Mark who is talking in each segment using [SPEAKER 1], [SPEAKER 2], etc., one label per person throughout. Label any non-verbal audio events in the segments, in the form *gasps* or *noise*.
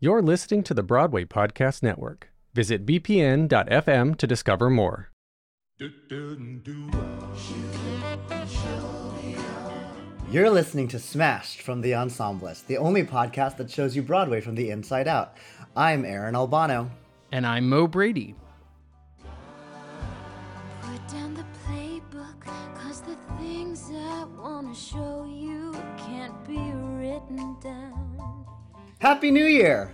[SPEAKER 1] You're listening to the Broadway Podcast Network. Visit bpn.fm to discover more.
[SPEAKER 2] You're listening to Smashed from The Ensemblist, the only podcast that shows you Broadway from the inside out. I'm Aaron Albano.
[SPEAKER 3] And I'm Mo Brady.
[SPEAKER 4] Put down
[SPEAKER 2] Happy New Year!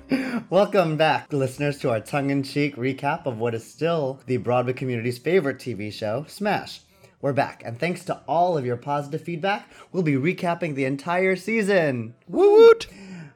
[SPEAKER 2] Welcome back, listeners, to our tongue in cheek recap of what is still the Broadway community's favorite TV show, Smash. We're back, and thanks to all of your positive feedback, we'll be recapping the entire season.
[SPEAKER 3] Woot!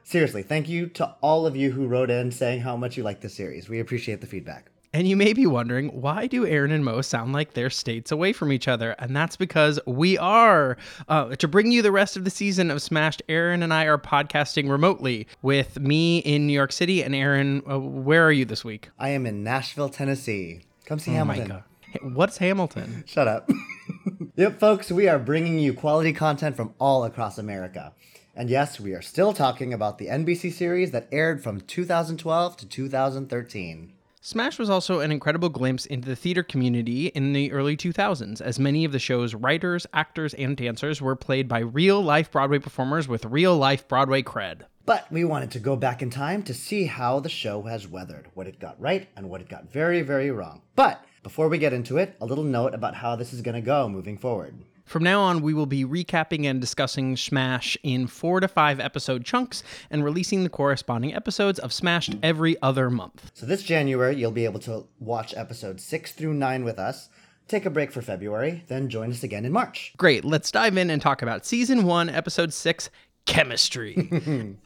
[SPEAKER 2] Seriously, thank you to all of you who wrote in saying how much you like the series. We appreciate the feedback.
[SPEAKER 3] And you may be wondering, why do Aaron and Mo sound like they're states away from each other? And that's because we are. Uh, to bring you the rest of the season of Smashed, Aaron and I are podcasting remotely with me in New York City. And Aaron, uh, where are you this week?
[SPEAKER 2] I am in Nashville, Tennessee. Come see
[SPEAKER 3] Oh
[SPEAKER 2] Hamilton.
[SPEAKER 3] Hey, What's Hamilton?
[SPEAKER 2] Shut up. *laughs* yep, folks, we are bringing you quality content from all across America. And yes, we are still talking about the NBC series that aired from 2012 to 2013.
[SPEAKER 3] Smash was also an incredible glimpse into the theater community in the early 2000s, as many of the show's writers, actors, and dancers were played by real life Broadway performers with real life Broadway cred.
[SPEAKER 2] But we wanted to go back in time to see how the show has weathered, what it got right and what it got very, very wrong. But before we get into it, a little note about how this is going to go moving forward.
[SPEAKER 3] From now on, we will be recapping and discussing Smash in four to five episode chunks and releasing the corresponding episodes of Smashed every other month.
[SPEAKER 2] So this January, you'll be able to watch episodes 6 through 9 with us, take a break for February, then join us again in March.
[SPEAKER 3] Great, let's dive in and talk about season one, episode six Chemistry. *laughs*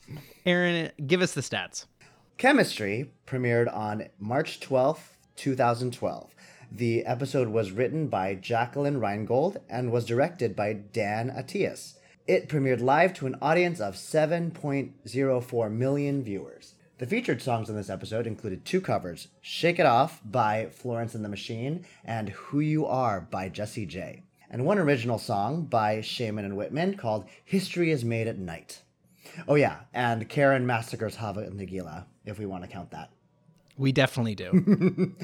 [SPEAKER 3] Aaron, give us the stats.
[SPEAKER 2] Chemistry premiered on March 12th, 2012. The episode was written by Jacquelyn Reingold and was directed by Dan Attias. It premiered live to an audience of 7.04 million viewers. The featured songs in this episode included two covers Shake It Off by Florence and the Machine and Who You Are by Jessie J, and one original song by Shaiman and Whitman called History is Made at Night. Oh, yeah, and Karen massacres Hava and Nagila, if we want to count that.
[SPEAKER 3] We definitely do.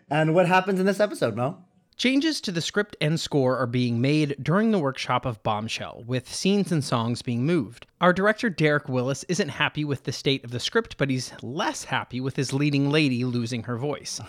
[SPEAKER 3] *laughs*
[SPEAKER 2] And what happens in this episode, Mo?
[SPEAKER 3] Changes to the script and score are being made during the workshop of Bombshell, with scenes and songs being moved. Our director, Derek Wills, isn't happy with the state of the script, but he's less happy with his leading lady losing her voice.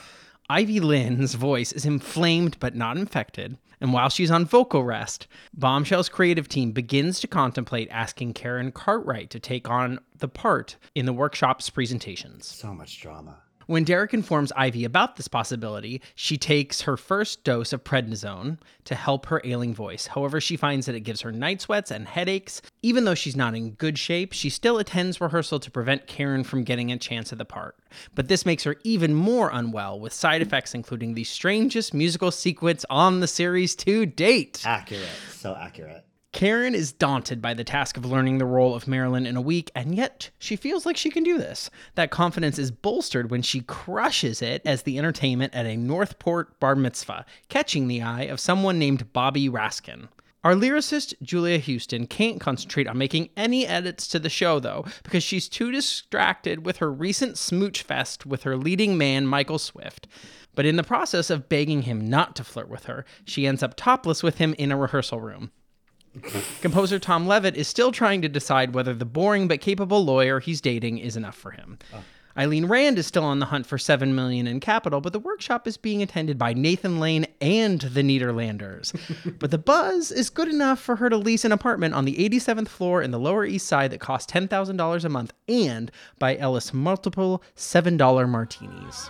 [SPEAKER 3] Ivy Lynn's voice is inflamed but not infected, and while she's on vocal rest, Bombshell's creative team begins to contemplate asking Karen Cartwright to take on the part in the workshop's presentations.
[SPEAKER 2] So much drama.
[SPEAKER 3] When Derek informs Ivy about this possibility, she takes her first dose of prednisone to help her ailing voice. However, she finds that it gives her night sweats and headaches. Even though she's not in good shape, she still attends rehearsal to prevent Karen from getting a chance at the part. But this makes her even more unwell, with side effects including the strangest musical sequence on the series to date.
[SPEAKER 2] Accurate. So accurate.
[SPEAKER 3] Karen is daunted by the task of learning the role of Marilyn in a week, and yet she feels like she can do this. That confidence is bolstered when she crushes it as the entertainment at a Northport bar mitzvah, catching the eye of someone named Bobby Raskin. Our lyricist, Julia Houston, can't concentrate on making any edits to the show, though, because she's too distracted with her recent smooch fest with her leading man, Michael Swift. But in the process of begging him not to flirt with her, she ends up topless with him in a rehearsal room. Composer Tom Levitt is still trying to decide whether the boring but capable lawyer he's dating is enough for him. Oh. Eileen Rand is still on the hunt for 7 million in capital, but the workshop is being attended by Nathan Lane and the Nederlanders. *laughs* but the buzz is good enough for her to lease an apartment on the 87th floor in the Lower East Side that costs $10,000 a month and buy Ellis multiple $7 martinis.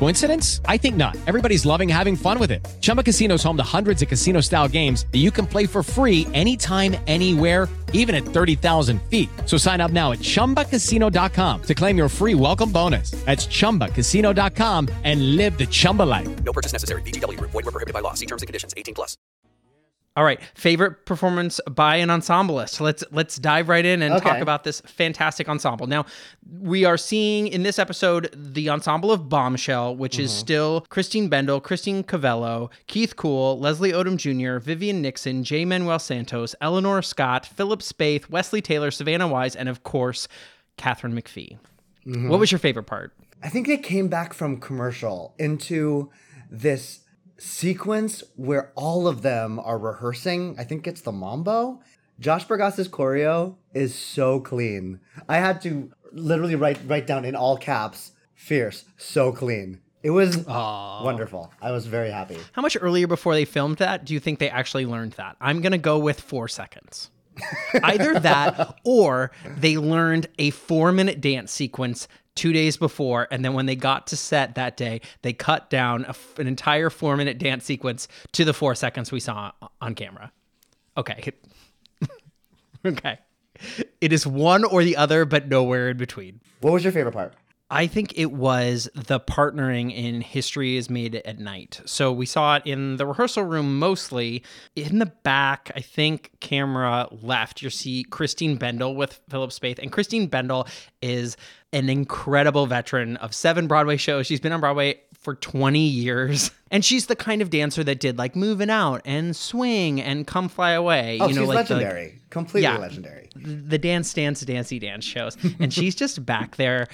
[SPEAKER 5] Coincidence? I think not. Everybody's loving having fun with it. Chumba Casino is home to hundreds of casino-style games that you can play for free anytime, anywhere even at 30,000 feet. So sign up now at ChumbaCasino.com to claim your free welcome bonus. That's ChumbaCasino.com and live the Chumba life.
[SPEAKER 6] No purchase necessary. Group. Void were prohibited by law. See terms and conditions. 18 plus.
[SPEAKER 3] All right, favorite performance by an ensemblist. Let's let's dive right in and
[SPEAKER 2] Okay.
[SPEAKER 3] talk about this fantastic ensemble. Now, we are seeing in this episode the ensemble of Bombshell, which is mm-hmm. still Kristine Bendul, Christine Cavello, Keith Cool, Leslie Odom Jr., Vivian Nixon, J. Manuel Santos, Eleanor Scott, Philip Spaeth, Wesley Taylor, Savannah Wise, and of course, Katharine McPhee. Mm-hmm. What was your favorite part?
[SPEAKER 2] I think they came back from commercial into this sequence where all of them are rehearsing. I think it's the Mambo. Josh Bergasse's choreo is so clean. I had to literally write write down in all caps, fierce, so clean. It was wonderful. I was very happy.
[SPEAKER 3] How much earlier before they filmed that do you think they actually learned that? I'm going to go with four seconds. *laughs* Either that or they learned a four minute dance sequence two days before. And then when they got to set that day, they cut down a f an entire four minute dance sequence to the four seconds we saw on camera. Okay. *laughs* okay. It is one or the other, but nowhere in between.
[SPEAKER 2] What was your favorite part?
[SPEAKER 3] I think it was the partnering in History is Made at Night. So we saw it in the rehearsal room mostly. In the back, I think camera left, you see Kristine Bendul with Philip Spaeth. And Kristine Bendul is an incredible veteran of seven Broadway shows. She's been on Broadway for 20 years. *laughs* And she's the kind of dancer that did like Moving Out and Swing and Come Fly Away.
[SPEAKER 2] Oh,
[SPEAKER 3] you know,
[SPEAKER 2] she's
[SPEAKER 3] like the-
[SPEAKER 2] legendary. Completely
[SPEAKER 3] Yeah.
[SPEAKER 2] legendary.
[SPEAKER 3] the dance dance dancey dance shows and she's just back there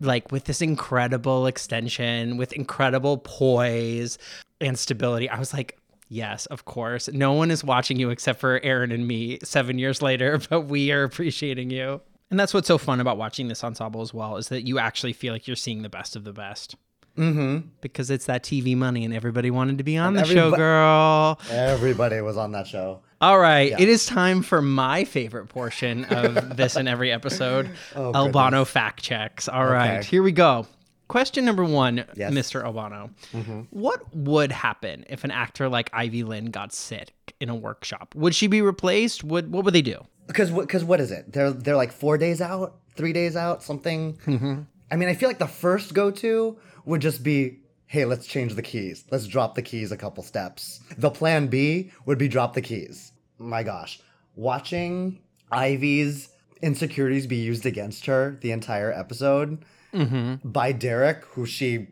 [SPEAKER 3] like with this incredible extension with incredible poise and stability i was like yes of course. No one is watching you except for aaron and me seven years later *laughs* but we are appreciating you. And that's what's so fun about watching this ensemble as well is that you actually feel like you're seeing the best of the best mm-hmm. because it's that tv money and everybody wanted to be on the show girl
[SPEAKER 2] Everybody was on that show.
[SPEAKER 3] all right, it is time for my favorite portion of *laughs* this and every episode Albano fact checks. All right,
[SPEAKER 2] Okay.
[SPEAKER 3] here we go. Question number one,
[SPEAKER 2] Yes.
[SPEAKER 3] Mr. Albano. What would happen if an actor like Ivy Lynn got sick in a workshop? Would she be replaced? Would what would they do?
[SPEAKER 2] Because? Because what is it? They're they're like four days out, three days out, something. I mean, I feel like the first go to would just be, hey, let's change the keys. Let's drop the keys a couple steps. The plan B would be drop the keys. My gosh, watching Ivy's insecurities be used against her the entire episode mm-hmm. by Derek, who she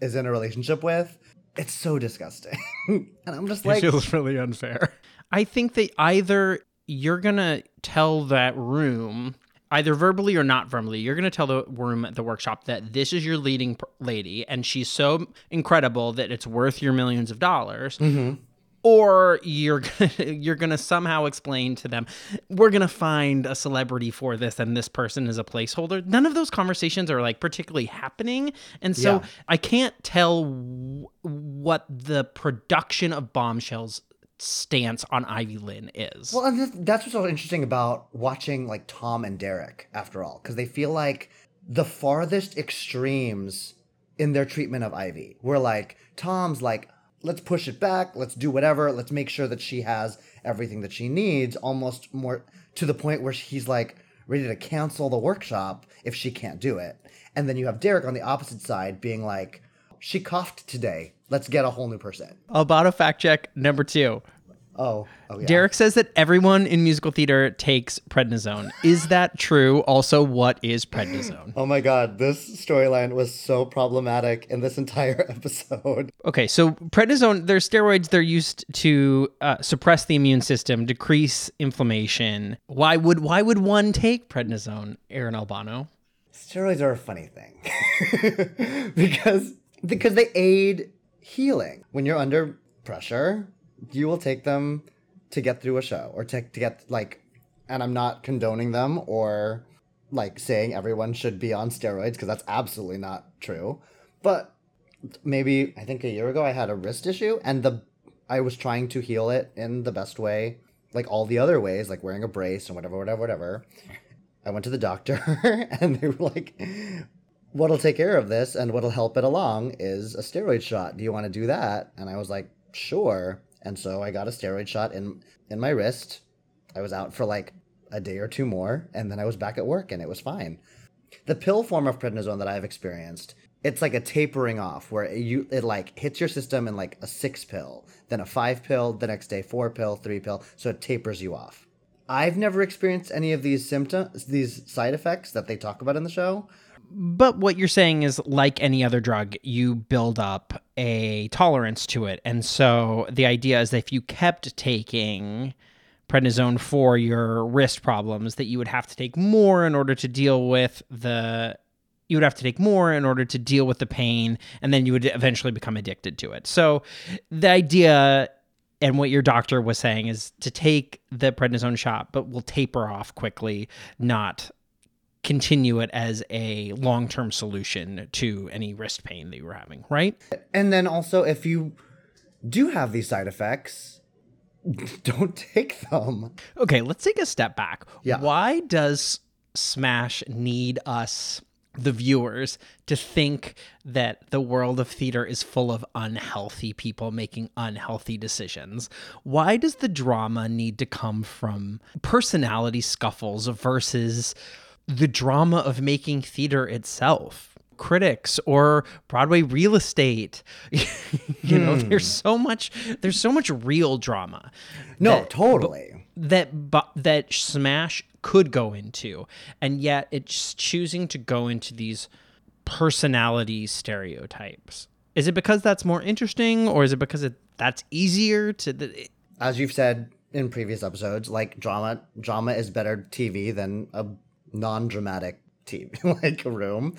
[SPEAKER 2] is in a relationship with. It's so disgusting, *laughs* and I'm just like, It feels
[SPEAKER 3] really unfair. I think that either you're gonna tell that room, either verbally or not verbally, you're gonna tell the room at the workshop that this is your leading lady, and she's so incredible that it's worth your millions of dollars. Mm-hmm. Or you're *laughs* gonna, you're gonna somehow explain to them, we're gonna find a celebrity for this, and this person is a placeholder. None of those conversations are like particularly happening, and so
[SPEAKER 2] Yeah.
[SPEAKER 3] I can't tell w- what the production of Bombshells stance on Ivy Lynn is.
[SPEAKER 2] Well, that's what's so interesting about watching like Tom and Derek, after all, because they feel like the farthest extremes in their treatment of Ivy. Where like Tom's like, let's push it back, let's do whatever, let's make sure that she has everything that she needs, almost more to the point where he's like ready to cancel the workshop if she can't do it. And then you have Derek on the opposite side being like, she coughed today. Let's get a whole new person.
[SPEAKER 3] Albano fact check number two.
[SPEAKER 2] Oh, oh yeah.
[SPEAKER 3] Derek says that everyone in musical theater takes prednisone. Is that true? Also, what is prednisone? *gasps*
[SPEAKER 2] Oh my god, this storyline was so problematic in this entire *laughs* episode.
[SPEAKER 3] Okay, so prednisone, they're steroids. They're used to uh, suppress the immune system, decrease inflammation. Why would why would one take prednisone, Aaron Albano?
[SPEAKER 2] Steroids are a funny thing *laughs* because because they aid healing. When you're under pressure, you will take them to get through a show or to, to get like and I'm not condoning them or like saying everyone should be on steroids because that's absolutely not true. But maybe I think a year ago I had a wrist issue and the I was trying to heal it in the best way, like all the other ways, like wearing a brace and whatever, whatever, whatever. I went to the doctor *laughs* and they were like, what'll take care of this and what'll help it along is a steroid shot. Do you want to do that? And I was like, sure. And so I got a steroid shot in in my wrist. I was out for like a day or two more and then I was back at work and it was fine. The pill form of prednisone that I've experienced, it's like a tapering off where you it like hits your system in like a 6 pill, then a 5 pill, the next day 4 pill, 3 pill, so it tapers you off. I've never experienced any of these symptoms, these side effects that they talk about in the show.
[SPEAKER 3] But what you're saying is, like any other drug, you build up a tolerance to it. And so the idea is that if you kept taking prednisone for your wrist problems, that you would have to take more in order to deal with the. You would have to take more in order to deal with the pain, and then you would eventually become addicted to it. So, the idea and what your doctor was saying is to take the prednisone shot, but will taper off quickly, not continue it as a long term solution to any wrist pain that you were having, right?
[SPEAKER 2] And then also, if you do have these side effects, *laughs* don't take them.
[SPEAKER 3] Okay, let's take a step back.
[SPEAKER 2] Yeah.
[SPEAKER 3] Why does Smash need us, the viewers, to think that the world of theater is full of unhealthy people making unhealthy decisions? Why does the drama need to come from personality scuffles versus the drama of making theater itself? critics or Broadway real estate. *laughs* you know, hmm. there's so much there's so much real drama.
[SPEAKER 2] No,
[SPEAKER 3] that-
[SPEAKER 2] totally.
[SPEAKER 3] that that Smash could go into, and yet it's choosing to go into these personality stereotypes. Is it because that's more interesting, or is it because it, that's easier to? The,
[SPEAKER 2] As you've said in previous episodes, like drama, drama is better TV than a non-dramatic TV *laughs* like a room.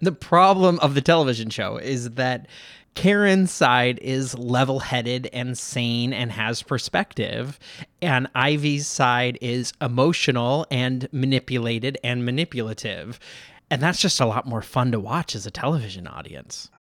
[SPEAKER 3] the problem of the television show is that Karen's side is level headed and sane and has perspective, and Ivy's side is emotional and manipulated and manipulative. And that's just a lot more fun to watch as a television audience.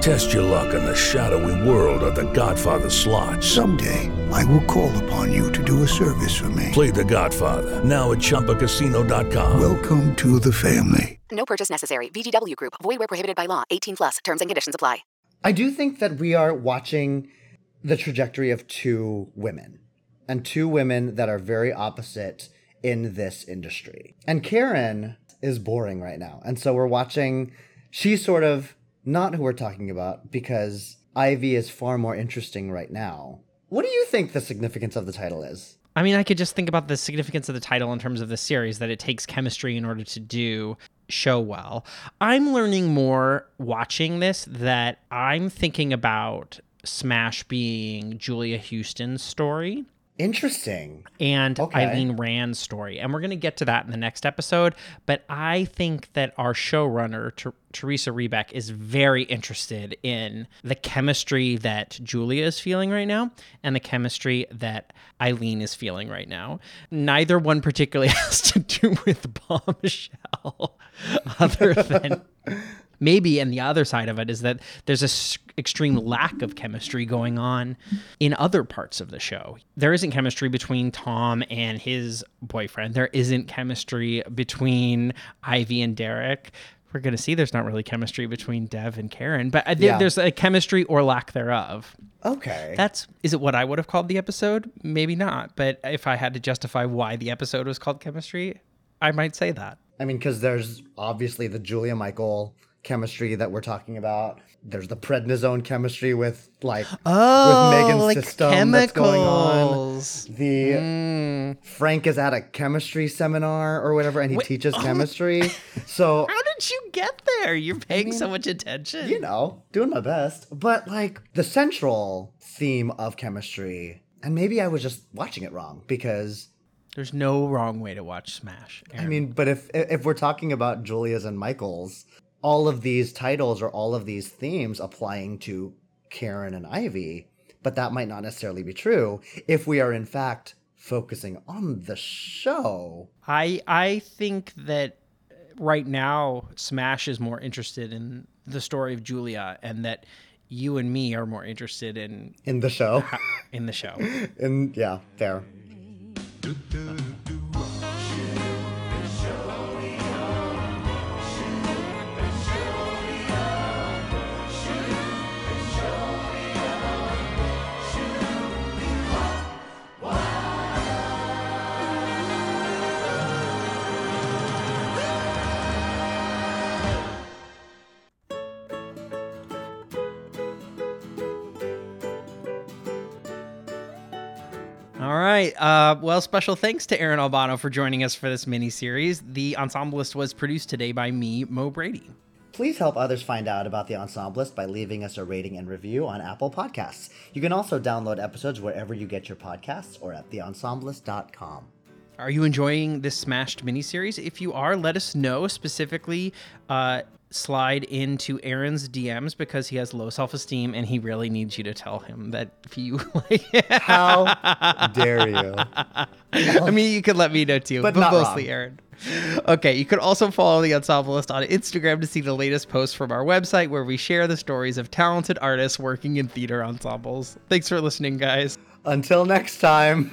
[SPEAKER 7] Test your luck in the shadowy world of The Godfather slot.
[SPEAKER 8] Someday, I will call upon you to do a service for me.
[SPEAKER 7] Play The Godfather now at ChumbaCasino.com.
[SPEAKER 8] Welcome to the family.
[SPEAKER 9] No purchase necessary. VGW Group. Void where prohibited by law. 18 plus. Terms and conditions apply.
[SPEAKER 2] I do think that we are watching the trajectory of two women and two women that are very opposite in this industry. And Karen is boring right now. And so we're watching, she's sort of not who we're talking about because Ivy is far more interesting right now. What do you think the significance of the title is?
[SPEAKER 3] I mean, I could just think about the significance of the title in terms of the series that it takes chemistry in order to do show well. I'm learning more watching this that I'm thinking about Smash being Julia Houston's story
[SPEAKER 2] Interesting.
[SPEAKER 3] and
[SPEAKER 2] Okay.
[SPEAKER 3] Eileen Rand's story. And we're going to get to that in the next episode. But I think that our showrunner, Ter- Theresa Rebeck, is very interested in the chemistry that Julia is feeling right now and the chemistry that Eileen is feeling right now. Neither one particularly *laughs* has to do with Bombshell, *laughs* other than *laughs* maybe and the other side of it is that there's a extreme lack of chemistry going on in other parts of the show there isn't chemistry between tom and his boyfriend there isn't chemistry between ivy and derek we're going to see there's not really chemistry between dev and karen but uh,
[SPEAKER 2] Yeah.
[SPEAKER 3] there's a chemistry or lack thereof
[SPEAKER 2] Okay.
[SPEAKER 3] that's is it what i would have called the episode maybe not but if i had to justify why the episode was called chemistry i might say that
[SPEAKER 2] I mean, because there's obviously the Julia Michael chemistry that we're talking about. There's the prednisone chemistry with like
[SPEAKER 3] Oh,
[SPEAKER 2] with Megan's
[SPEAKER 3] like
[SPEAKER 2] system that's going on.
[SPEAKER 3] chemicals.
[SPEAKER 2] The hmm. Frank is at a chemistry seminar or whatever, and he teaches oh. chemistry. *laughs* So
[SPEAKER 3] How did you get there? You're paying so much attention.
[SPEAKER 2] you know, doing my best. But like the central theme of chemistry, and maybe I was just watching it wrong because
[SPEAKER 3] There's no wrong way to watch Smash.
[SPEAKER 2] I mean, but if if we're talking about Julia's and Michael's, all of these titles or all of these themes applying to Karen and Ivy, but that might not necessarily be true if we are in fact focusing on the show.
[SPEAKER 3] I I think that right now Smash is more interested in the story of Julia, and that you and me are more interested in
[SPEAKER 2] In the show. *laughs*
[SPEAKER 3] in the show. *laughs*
[SPEAKER 2] in yeah, fair.
[SPEAKER 3] All right. Uh, well, special thanks to Aaron Albano for joining us for this mini series. The Ensemblist was produced today by me, Mo Brady.
[SPEAKER 2] Please help others find out about the Ensemblist by leaving us a rating and review on Apple Podcasts. You can also download episodes wherever you get your podcasts or at theensemblist.com.
[SPEAKER 3] Are you enjoying this Smashed miniseries? If you are, let us know. Specifically, uh, slide into Aaron's DMs because he has low self esteem and he really needs you to tell him that if you *laughs* like.
[SPEAKER 2] How dare you?
[SPEAKER 3] I mean, you could let me know too,
[SPEAKER 2] But
[SPEAKER 3] but, mostly
[SPEAKER 2] wrong.
[SPEAKER 3] Aaron. Okay, you could also follow the Ensemblist on Instagram to see the latest posts from our website where we share the stories of talented artists working in theater ensembles. Thanks for listening, guys.
[SPEAKER 2] Until next time.